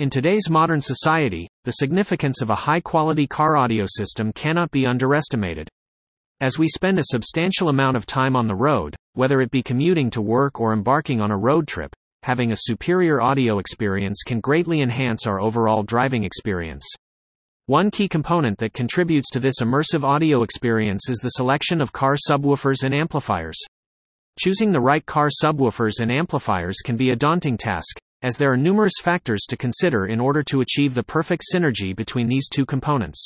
In today's modern society, the significance of a high quality car audio system cannot be underestimated. As we spend a substantial amount of time on the road, whether it be commuting to work or embarking on a road trip, having a superior audio experience can greatly enhance our overall driving experience. One key component that contributes to this immersive audio experience is the selection of car subwoofers and amplifiers. Choosing the right car subwoofers and amplifiers can be a daunting task, as there are numerous factors to consider in order to achieve the perfect synergy between these two components.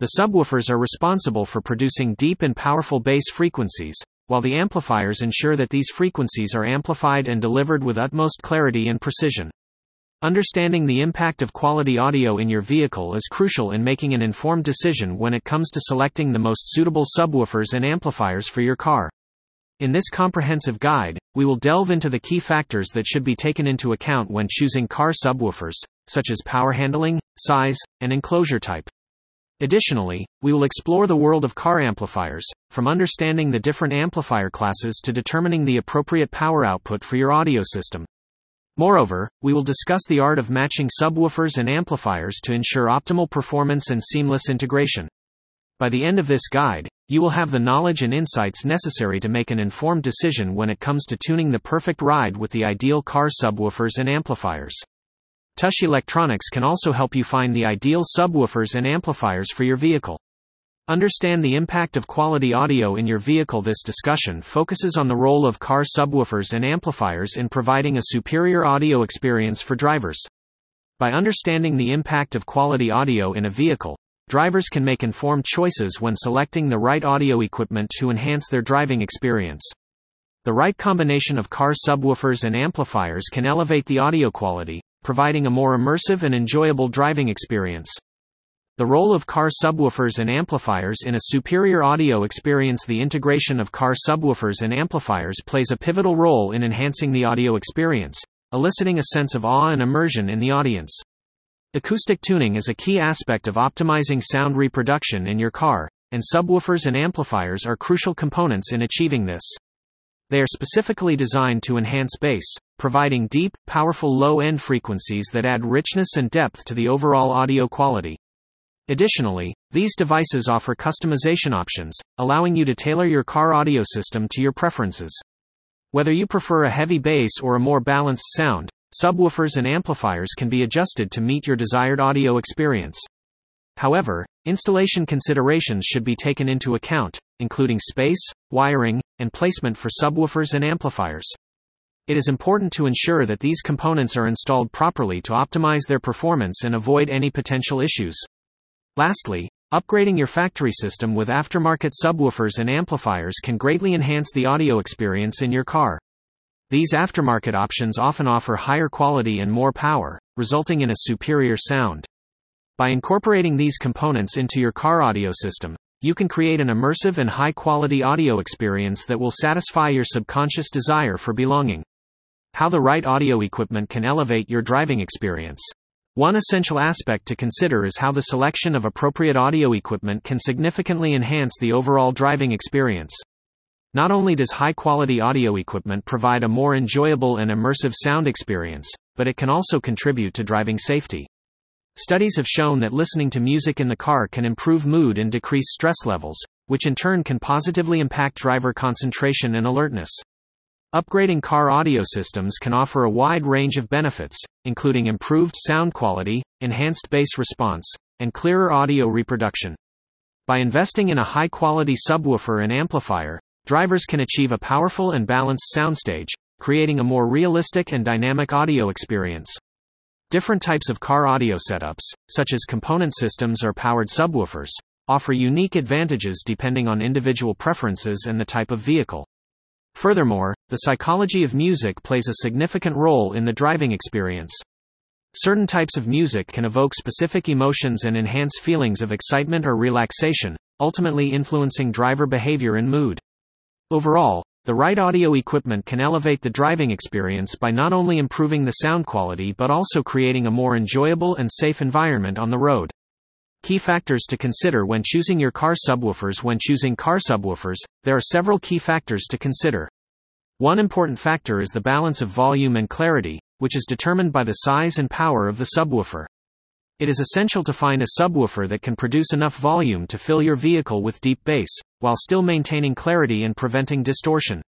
The subwoofers are responsible for producing deep and powerful bass frequencies, while the amplifiers ensure that these frequencies are amplified and delivered with utmost clarity and precision. Understanding the impact of quality audio in your vehicle is crucial in making an informed decision when it comes to selecting the most suitable subwoofers and amplifiers for your car. In this comprehensive guide, we will delve into the key factors that should be taken into account when choosing car subwoofers, such as power handling, size, and enclosure type. Additionally, we will explore the world of car amplifiers, from understanding the different amplifier classes to determining the appropriate power output for your audio system. Moreover, we will discuss the art of matching subwoofers and amplifiers to ensure optimal performance and seamless integration. By the end of this guide, you will have the knowledge and insights necessary to make an informed decision when it comes to tuning the perfect ride with the ideal car subwoofers and amplifiers. TAS Electronics can also help you find the ideal subwoofers and amplifiers for your vehicle. Understand the impact of quality audio in your vehicle. This discussion focuses on the role of car subwoofers and amplifiers in providing a superior audio experience for drivers. By understanding the impact of quality audio in a vehicle, drivers can make informed choices when selecting the right audio equipment to enhance their driving experience. The right combination of car subwoofers and amplifiers can elevate the audio quality, providing a more immersive and enjoyable driving experience. The role of car subwoofers and amplifiers in a superior audio experience The integration of car subwoofers and amplifiers plays a pivotal role in enhancing the audio experience, eliciting a sense of awe and immersion in the audience. Acoustic tuning is a key aspect of optimizing sound reproduction in your car, and subwoofers and amplifiers are crucial components in achieving this. They are specifically designed to enhance bass, providing deep, powerful low end frequencies that add richness and depth to the overall audio quality. Additionally, these devices offer customization options, allowing you to tailor your car audio system to your preferences. Whether you prefer a heavy bass or a more balanced sound, subwoofers and amplifiers can be adjusted to meet your desired audio experience. However, installation considerations should be taken into account, including space, wiring, and placement for subwoofers and amplifiers. It is important to ensure that these components are installed properly to optimize their performance and avoid any potential issues. Lastly, upgrading your factory system with aftermarket subwoofers and amplifiers can greatly enhance the audio experience in your car. These aftermarket options often offer higher quality and more power, resulting in a superior sound. By incorporating these components into your car audio system, you can create an immersive and high quality audio experience that will satisfy your subconscious desire for belonging. How the right audio equipment can elevate your driving experience. One essential aspect to consider is how the selection of appropriate audio equipment can significantly enhance the overall driving experience. Not only does high quality audio equipment provide a more enjoyable and immersive sound experience, but it can also contribute to driving safety. Studies have shown that listening to music in the car can improve mood and decrease stress levels, which in turn can positively impact driver concentration and alertness. Upgrading car audio systems can offer a wide range of benefits, including improved sound quality, enhanced bass response, and clearer audio reproduction. By investing in a high quality subwoofer and amplifier, drivers can achieve a powerful and balanced soundstage, creating a more realistic and dynamic audio experience. Different types of car audio setups, such as component systems or powered subwoofers, offer unique advantages depending on individual preferences and the type of vehicle. Furthermore, the psychology of music plays a significant role in the driving experience. Certain types of music can evoke specific emotions and enhance feelings of excitement or relaxation, ultimately influencing driver behavior and mood. Overall, the right audio equipment can elevate the driving experience by not only improving the sound quality but also creating a more enjoyable and safe environment on the road. Key factors to consider when choosing your car subwoofers When choosing car subwoofers, there are several key factors to consider. One important factor is the balance of volume and clarity, which is determined by the size and power of the subwoofer. It is essential to find a subwoofer that can produce enough volume to fill your vehicle with deep bass, while still maintaining clarity and preventing distortion.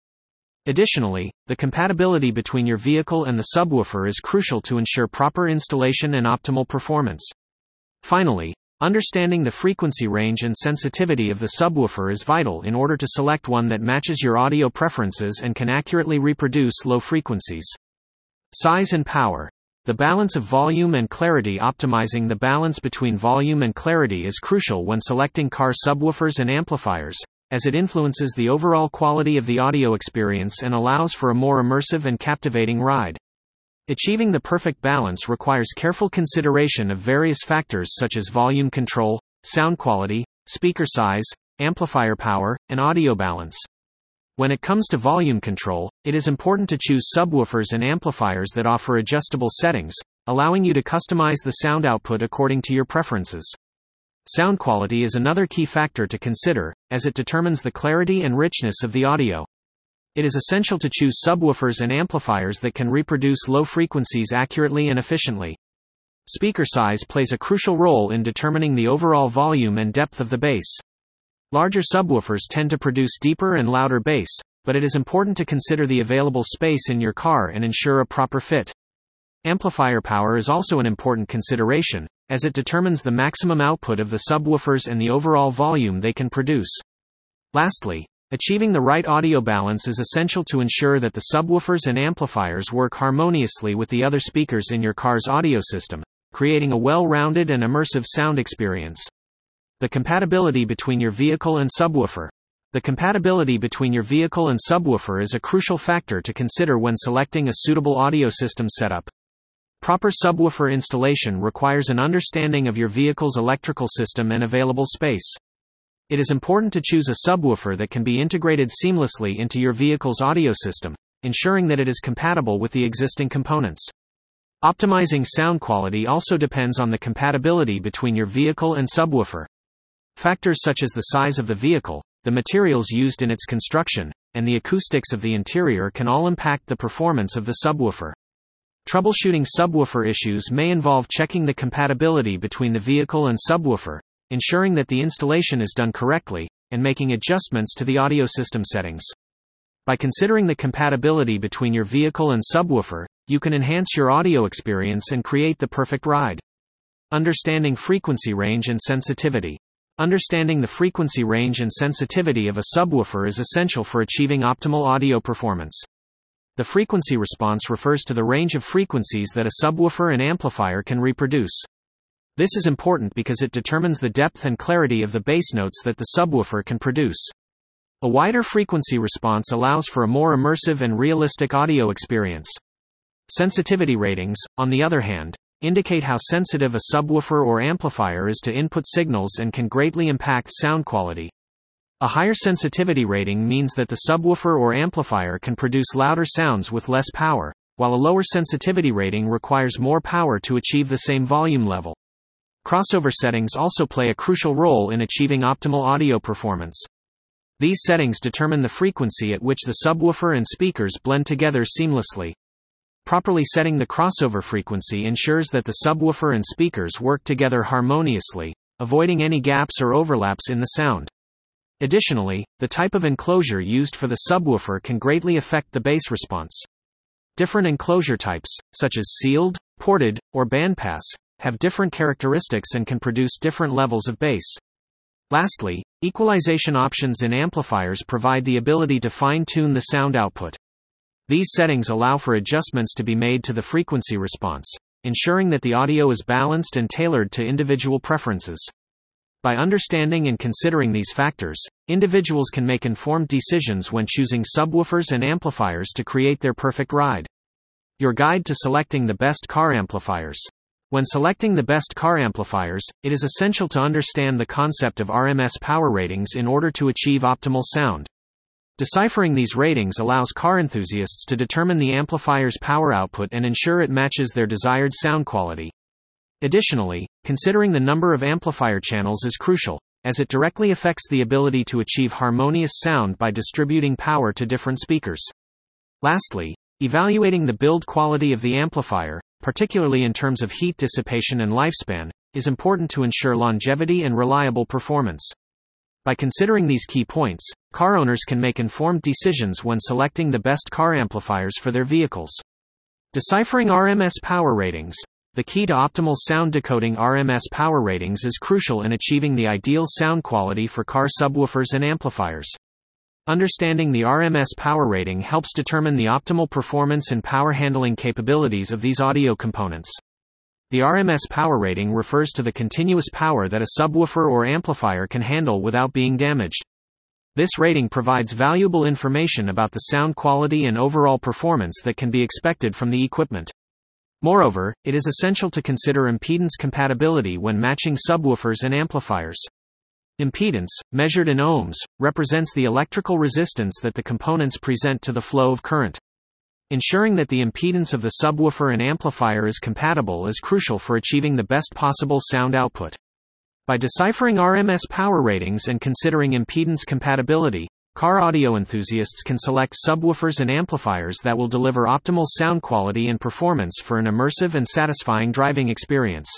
Additionally, the compatibility between your vehicle and the subwoofer is crucial to ensure proper installation and optimal performance. Finally, understanding the frequency range and sensitivity of the subwoofer is vital in order to select one that matches your audio preferences and can accurately reproduce low frequencies. Size and power. The balance of volume and clarity Optimizing the balance between volume and clarity is crucial when selecting car subwoofers and amplifiers, as it influences the overall quality of the audio experience and allows for a more immersive and captivating ride. Achieving the perfect balance requires careful consideration of various factors such as volume control, sound quality, speaker size, amplifier power, and audio balance. When it comes to volume control, it is important to choose subwoofers and amplifiers that offer adjustable settings, allowing you to customize the sound output according to your preferences. Sound quality is another key factor to consider, as it determines the clarity and richness of the audio. It is essential to choose subwoofers and amplifiers that can reproduce low frequencies accurately and efficiently. Speaker size plays a crucial role in determining the overall volume and depth of the bass. Larger subwoofers tend to produce deeper and louder bass, but it is important to consider the available space in your car and ensure a proper fit. Amplifier power is also an important consideration, as it determines the maximum output of the subwoofers and the overall volume they can produce. Lastly, achieving the right audio balance is essential to ensure that the subwoofers and amplifiers work harmoniously with the other speakers in your car's audio system, creating a well rounded and immersive sound experience. The compatibility between your vehicle and subwoofer. The compatibility between your vehicle and subwoofer is a crucial factor to consider when selecting a suitable audio system setup. Proper subwoofer installation requires an understanding of your vehicle's electrical system and available space. It is important to choose a subwoofer that can be integrated seamlessly into your vehicle's audio system, ensuring that it is compatible with the existing components. Optimizing sound quality also depends on the compatibility between your vehicle and subwoofer. Factors such as the size of the vehicle, the materials used in its construction, and the acoustics of the interior can all impact the performance of the subwoofer. Troubleshooting subwoofer issues may involve checking the compatibility between the vehicle and subwoofer, ensuring that the installation is done correctly, and making adjustments to the audio system settings. By considering the compatibility between your vehicle and subwoofer, you can enhance your audio experience and create the perfect ride. Understanding frequency range and sensitivity. Understanding the frequency range and sensitivity of a subwoofer is essential for achieving optimal audio performance. The frequency response refers to the range of frequencies that a subwoofer and amplifier can reproduce. This is important because it determines the depth and clarity of the bass notes that the subwoofer can produce. A wider frequency response allows for a more immersive and realistic audio experience. Sensitivity ratings, on the other hand, indicate how sensitive a subwoofer or amplifier is to input signals and can greatly impact sound quality. A higher sensitivity rating means that the subwoofer or amplifier can produce louder sounds with less power, while a lower sensitivity rating requires more power to achieve the same volume level. Crossover settings also play a crucial role in achieving optimal audio performance. These settings determine the frequency at which the subwoofer and speakers blend together seamlessly. Properly setting the crossover frequency ensures that the subwoofer and speakers work together harmoniously, avoiding any gaps or overlaps in the sound. Additionally, the type of enclosure used for the subwoofer can greatly affect the bass response. Different enclosure types, such as sealed, ported, or bandpass, have different characteristics and can produce different levels of bass. Lastly, equalization options in amplifiers provide the ability to fine tune the sound output. These settings allow for adjustments to be made to the frequency response, ensuring that the audio is balanced and tailored to individual preferences. By understanding and considering these factors, individuals can make informed decisions when choosing subwoofers and amplifiers to create their perfect ride. Your guide to selecting the best car amplifiers. When selecting the best car amplifiers, it is essential to understand the concept of RMS power ratings in order to achieve optimal sound. Deciphering these ratings allows car enthusiasts to determine the amplifier's power output and ensure it matches their desired sound quality. Additionally, considering the number of amplifier channels is crucial, as it directly affects the ability to achieve harmonious sound by distributing power to different speakers. Lastly, Evaluating the build quality of the amplifier, particularly in terms of heat dissipation and lifespan, is important to ensure longevity and reliable performance. By considering these key points, car owners can make informed decisions when selecting the best car amplifiers for their vehicles. Deciphering RMS power ratings. The key to optimal sound decoding RMS power ratings is crucial in achieving the ideal sound quality for car subwoofers and amplifiers. Understanding the RMS power rating helps determine the optimal performance and power handling capabilities of these audio components. The RMS power rating refers to the continuous power that a subwoofer or amplifier can handle without being damaged. This rating provides valuable information about the sound quality and overall performance that can be expected from the equipment. Moreover, it is essential to consider impedance compatibility when matching subwoofers and amplifiers. Impedance, measured in ohms, represents the electrical resistance that the components present to the flow of current. Ensuring that the impedance of the subwoofer and amplifier is compatible is crucial for achieving the best possible sound output. By deciphering RMS power ratings and considering impedance compatibility, car audio enthusiasts can select subwoofers and amplifiers that will deliver optimal sound quality and performance for an immersive and satisfying driving experience.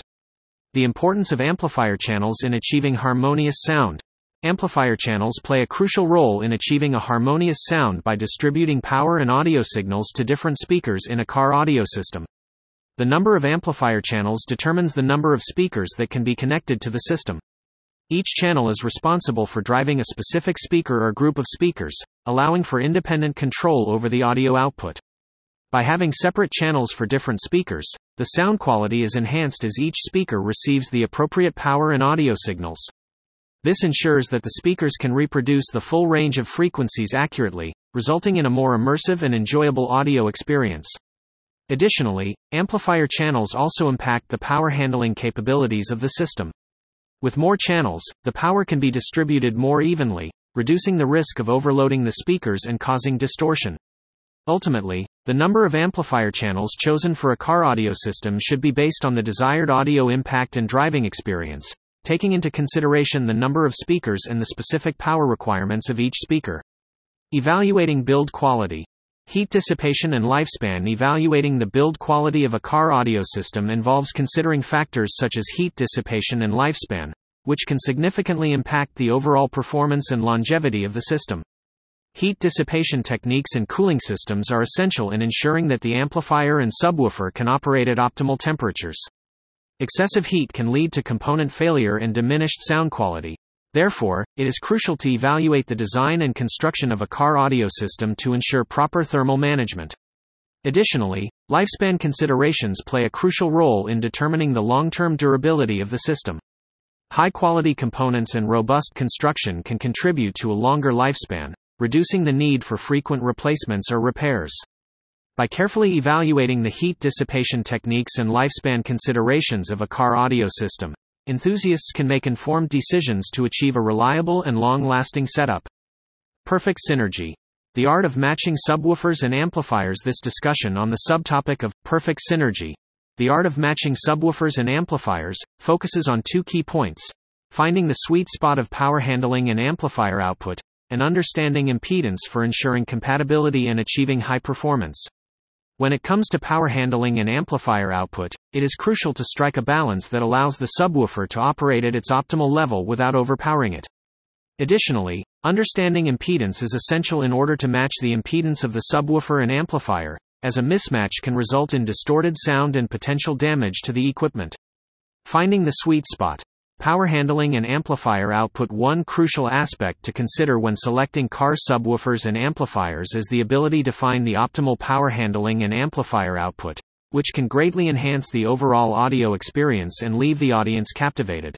The importance of amplifier channels in achieving harmonious sound. Amplifier channels play a crucial role in achieving a harmonious sound by distributing power and audio signals to different speakers in a car audio system. The number of amplifier channels determines the number of speakers that can be connected to the system. Each channel is responsible for driving a specific speaker or group of speakers, allowing for independent control over the audio output. By having separate channels for different speakers, the sound quality is enhanced as each speaker receives the appropriate power and audio signals. This ensures that the speakers can reproduce the full range of frequencies accurately, resulting in a more immersive and enjoyable audio experience. Additionally, amplifier channels also impact the power handling capabilities of the system. With more channels, the power can be distributed more evenly, reducing the risk of overloading the speakers and causing distortion. Ultimately, the number of amplifier channels chosen for a car audio system should be based on the desired audio impact and driving experience, taking into consideration the number of speakers and the specific power requirements of each speaker. Evaluating build quality. Heat dissipation and lifespan Evaluating the build quality of a car audio system involves considering factors such as heat dissipation and lifespan, which can significantly impact the overall performance and longevity of the system. Heat dissipation techniques and cooling systems are essential in ensuring that the amplifier and subwoofer can operate at optimal temperatures. Excessive heat can lead to component failure and diminished sound quality. Therefore, it is crucial to evaluate the design and construction of a car audio system to ensure proper thermal management. Additionally, lifespan considerations play a crucial role in determining the long term durability of the system. High quality components and robust construction can contribute to a longer lifespan, reducing the need for frequent replacements or repairs. By carefully evaluating the heat dissipation techniques and lifespan considerations of a car audio system, enthusiasts can make informed decisions to achieve a reliable and long lasting setup. Perfect synergy. The art of matching subwoofers and amplifiers. This discussion on the subtopic of perfect synergy, the art of matching subwoofers and amplifiers, focuses on two key points finding the sweet spot of power handling and amplifier output, and understanding impedance for ensuring compatibility and achieving high performance. When it comes to power handling and amplifier output, it is crucial to strike a balance that allows the subwoofer to operate at its optimal level without overpowering it. Additionally, understanding impedance is essential in order to match the impedance of the subwoofer and amplifier, as a mismatch can result in distorted sound and potential damage to the equipment. Finding the sweet spot. Power handling and amplifier output One crucial aspect to consider when selecting car subwoofers and amplifiers is the ability to find the optimal power handling and amplifier output, which can greatly enhance the overall audio experience and leave the audience captivated.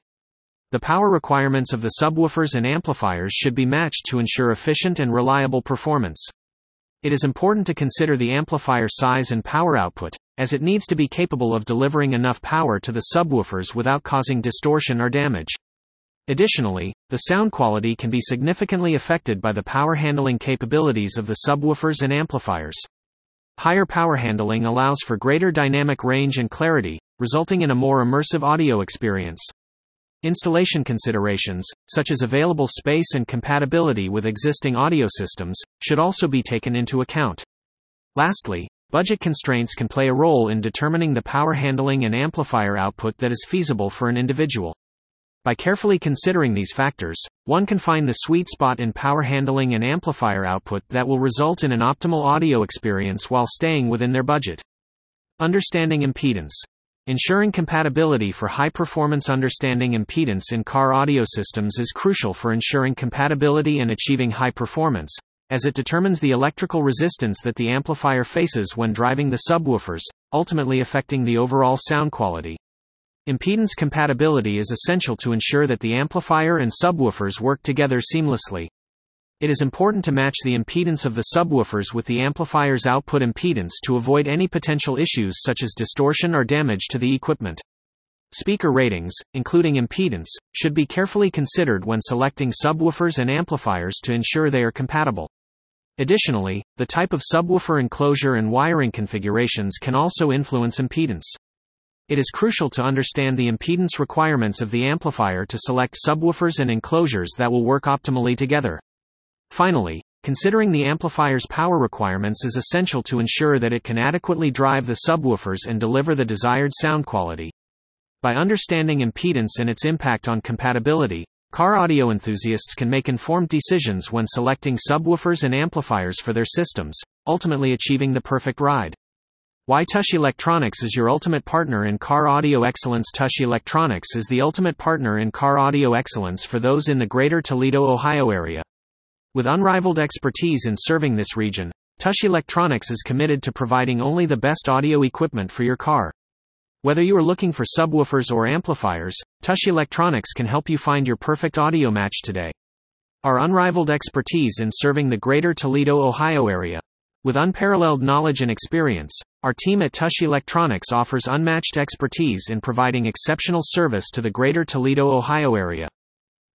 The power requirements of the subwoofers and amplifiers should be matched to ensure efficient and reliable performance. It is important to consider the amplifier size and power output, as it needs to be capable of delivering enough power to the subwoofers without causing distortion or damage. Additionally, the sound quality can be significantly affected by the power handling capabilities of the subwoofers and amplifiers. Higher power handling allows for greater dynamic range and clarity, resulting in a more immersive audio experience. Installation considerations, such as available space and compatibility with existing audio systems, should also be taken into account. Lastly, Budget constraints can play a role in determining the power handling and amplifier output that is feasible for an individual. By carefully considering these factors, one can find the sweet spot in power handling and amplifier output that will result in an optimal audio experience while staying within their budget. Understanding impedance. Ensuring compatibility for high performance understanding impedance in car audio systems is crucial for ensuring compatibility and achieving high performance, as it determines the electrical resistance that the amplifier faces when driving the subwoofers, ultimately affecting the overall sound quality. Impedance compatibility is essential to ensure that the amplifier and subwoofers work together seamlessly. It is important to match the impedance of the subwoofers with the amplifier's output impedance to avoid any potential issues such as distortion or damage to the equipment. Speaker ratings, including impedance, should be carefully considered when selecting subwoofers and amplifiers to ensure they are compatible. Additionally, the type of subwoofer enclosure and wiring configurations can also influence impedance. It is crucial to understand the impedance requirements of the amplifier to select subwoofers and enclosures that will work optimally together. Finally, considering the amplifier's power requirements is essential to ensure that it can adequately drive the subwoofers and deliver the desired sound quality. By understanding impedance and its impact on compatibility, Car audio enthusiasts can make informed decisions when selecting subwoofers and amplifiers for their systems, ultimately achieving the perfect ride. Why TAS Electronics is your ultimate partner in car audio excellence TAS Electronics is the ultimate partner in car audio excellence for those in the greater Toledo, Ohio area. With unrivaled expertise in serving this region, TAS Electronics is committed to providing only the best audio equipment for your car. Whether you are looking for subwoofers or amplifiers, TAS Electronics can help you find your perfect audio match today. Our unrivaled expertise in serving the greater Toledo, Ohio area. With unparalleled knowledge and experience, our team at TAS Electronics offers unmatched expertise in providing exceptional service to the greater Toledo, Ohio area.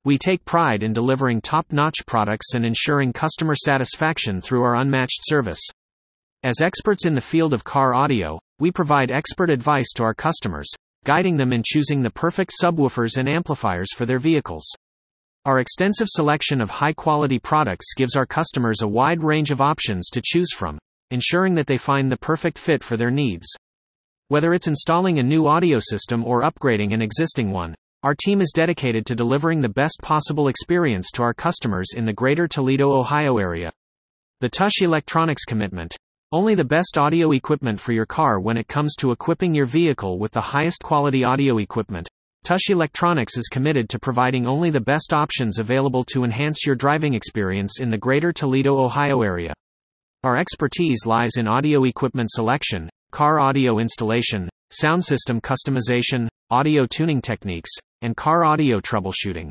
We take pride in delivering top notch products and ensuring customer satisfaction through our unmatched service. As experts in the field of car audio, we provide expert advice to our customers, guiding them in choosing the perfect subwoofers and amplifiers for their vehicles. Our extensive selection of high quality products gives our customers a wide range of options to choose from, ensuring that they find the perfect fit for their needs. Whether it's installing a new audio system or upgrading an existing one, our team is dedicated to delivering the best possible experience to our customers in the greater Toledo, Ohio area. The TAS Electronics commitment only the best audio equipment for your car when it comes to equipping your vehicle with the highest quality audio equipment. TAS Electronics is committed to providing only the best options available to enhance your driving experience in the greater Toledo, Ohio area. Our expertise lies in audio equipment selection, car audio installation, sound system customization, audio tuning techniques, and car audio troubleshooting.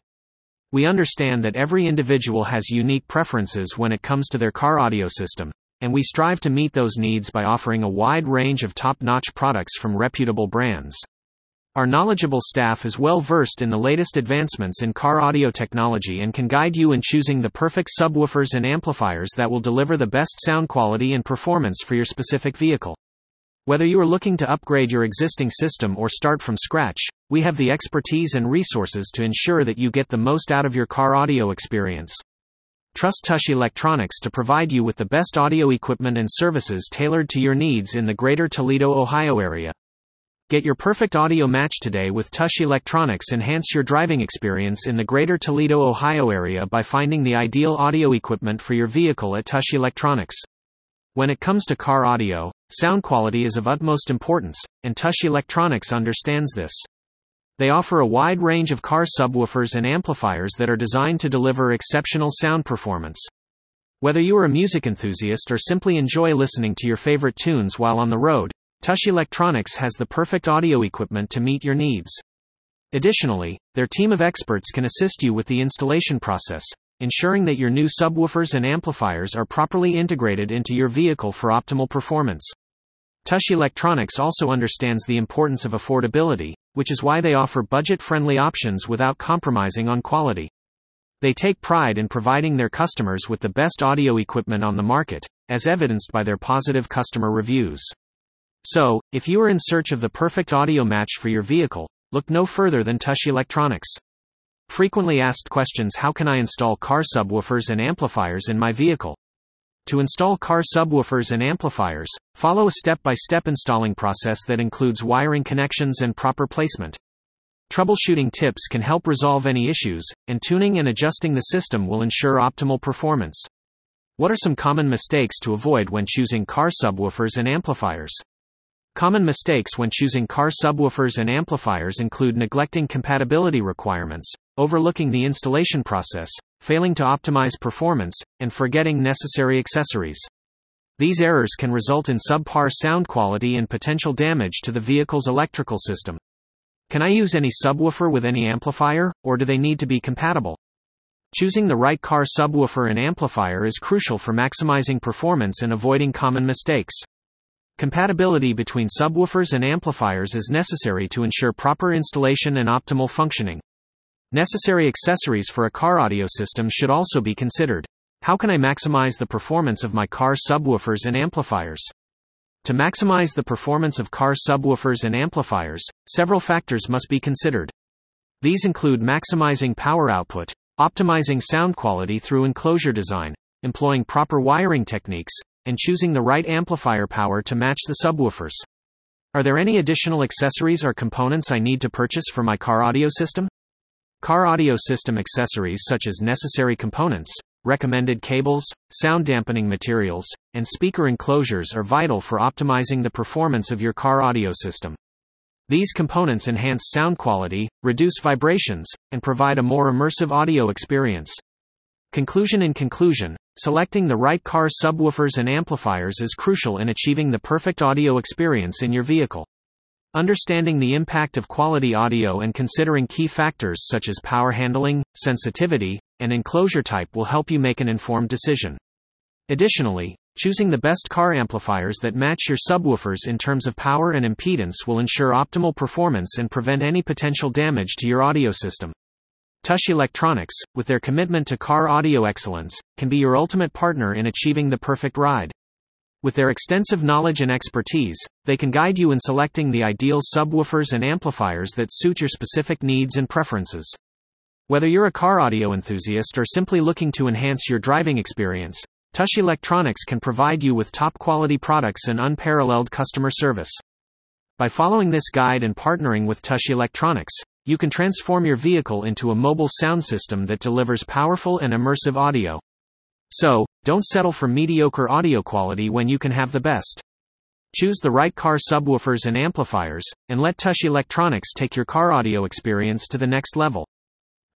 We understand that every individual has unique preferences when it comes to their car audio system, and we strive to meet those needs by offering a wide range of top notch products from reputable brands. Our knowledgeable staff is well versed in the latest advancements in car audio technology and can guide you in choosing the perfect subwoofers and amplifiers that will deliver the best sound quality and performance for your specific vehicle. Whether you are looking to upgrade your existing system or start from scratch, we have the expertise and resources to ensure that you get the most out of your car audio experience. Trust TAS Electronics to provide you with the best audio equipment and services tailored to your needs in the greater Toledo, Ohio area. Get your perfect audio match today with TAS Electronics. Enhance your driving experience in the greater Toledo, Ohio area by finding the ideal audio equipment for your vehicle at TAS Electronics. When it comes to car audio, sound quality is of utmost importance, and TAS Electronics understands this. They offer a wide range of car subwoofers and amplifiers that are designed to deliver exceptional sound performance. Whether you are a music enthusiast or simply enjoy listening to your favorite tunes while on the road, TAS Electronics has the perfect audio equipment to meet your needs. Additionally, their team of experts can assist you with the installation process, ensuring that your new subwoofers and amplifiers are properly integrated into your vehicle for optimal performance. TAS Electronics also understands the importance of affordability, which is why they offer budget friendly options without compromising on quality. They take pride in providing their customers with the best audio equipment on the market, as evidenced by their positive customer reviews. So, if you are in search of the perfect audio match for your vehicle, look no further than TAS Electronics. Frequently asked questions How can I install car subwoofers and amplifiers in my vehicle? To install car subwoofers and amplifiers, follow a step by step installing process that includes wiring connections and proper placement. Troubleshooting tips can help resolve any issues, and tuning and adjusting the system will ensure optimal performance. What are some common mistakes to avoid when choosing car subwoofers and amplifiers? Common mistakes when choosing car subwoofers and amplifiers include neglecting compatibility requirements, overlooking the installation process, failing to optimize performance, and forgetting necessary accessories. These errors can result in subpar sound quality and potential damage to the vehicle's electrical system. Can I use any subwoofer with any amplifier, or do they need to be compatible? Choosing the right car subwoofer and amplifier is crucial for maximizing performance and avoiding common mistakes. Compatibility between subwoofers and amplifiers is necessary to ensure proper installation and optimal functioning. Necessary accessories for a car audio system should also be considered. How can I maximize the performance of my car subwoofers and amplifiers? To maximize the performance of car subwoofers and amplifiers, several factors must be considered. These include maximizing power output, optimizing sound quality through enclosure design, employing proper wiring techniques, and choosing the right amplifier power to match the subwoofers. Are there any additional accessories or components I need to purchase for my car audio system? Car audio system accessories such as necessary components, recommended cables, sound dampening materials, and speaker enclosures are vital for optimizing the performance of your car audio system. These components enhance sound quality, reduce vibrations, and provide a more immersive audio experience. Conclusion In conclusion, selecting the right car subwoofers and amplifiers is crucial in achieving the perfect audio experience in your vehicle. Understanding the impact of quality audio and considering key factors such as power handling, sensitivity, and enclosure type will help you make an informed decision. Additionally, Choosing the best car amplifiers that match your subwoofers in terms of power and impedance will ensure optimal performance and prevent any potential damage to your audio system. TAS Electronics, with their commitment to car audio excellence, can be your ultimate partner in achieving the perfect ride. With their extensive knowledge and expertise, they can guide you in selecting the ideal subwoofers and amplifiers that suit your specific needs and preferences. Whether you're a car audio enthusiast or simply looking to enhance your driving experience, TAS Electronics can provide you with top quality products and unparalleled customer service. By following this guide and partnering with TAS Electronics, you can transform your vehicle into a mobile sound system that delivers powerful and immersive audio. So, don't settle for mediocre audio quality when you can have the best. Choose the right car subwoofers and amplifiers, and let TAS Electronics take your car audio experience to the next level.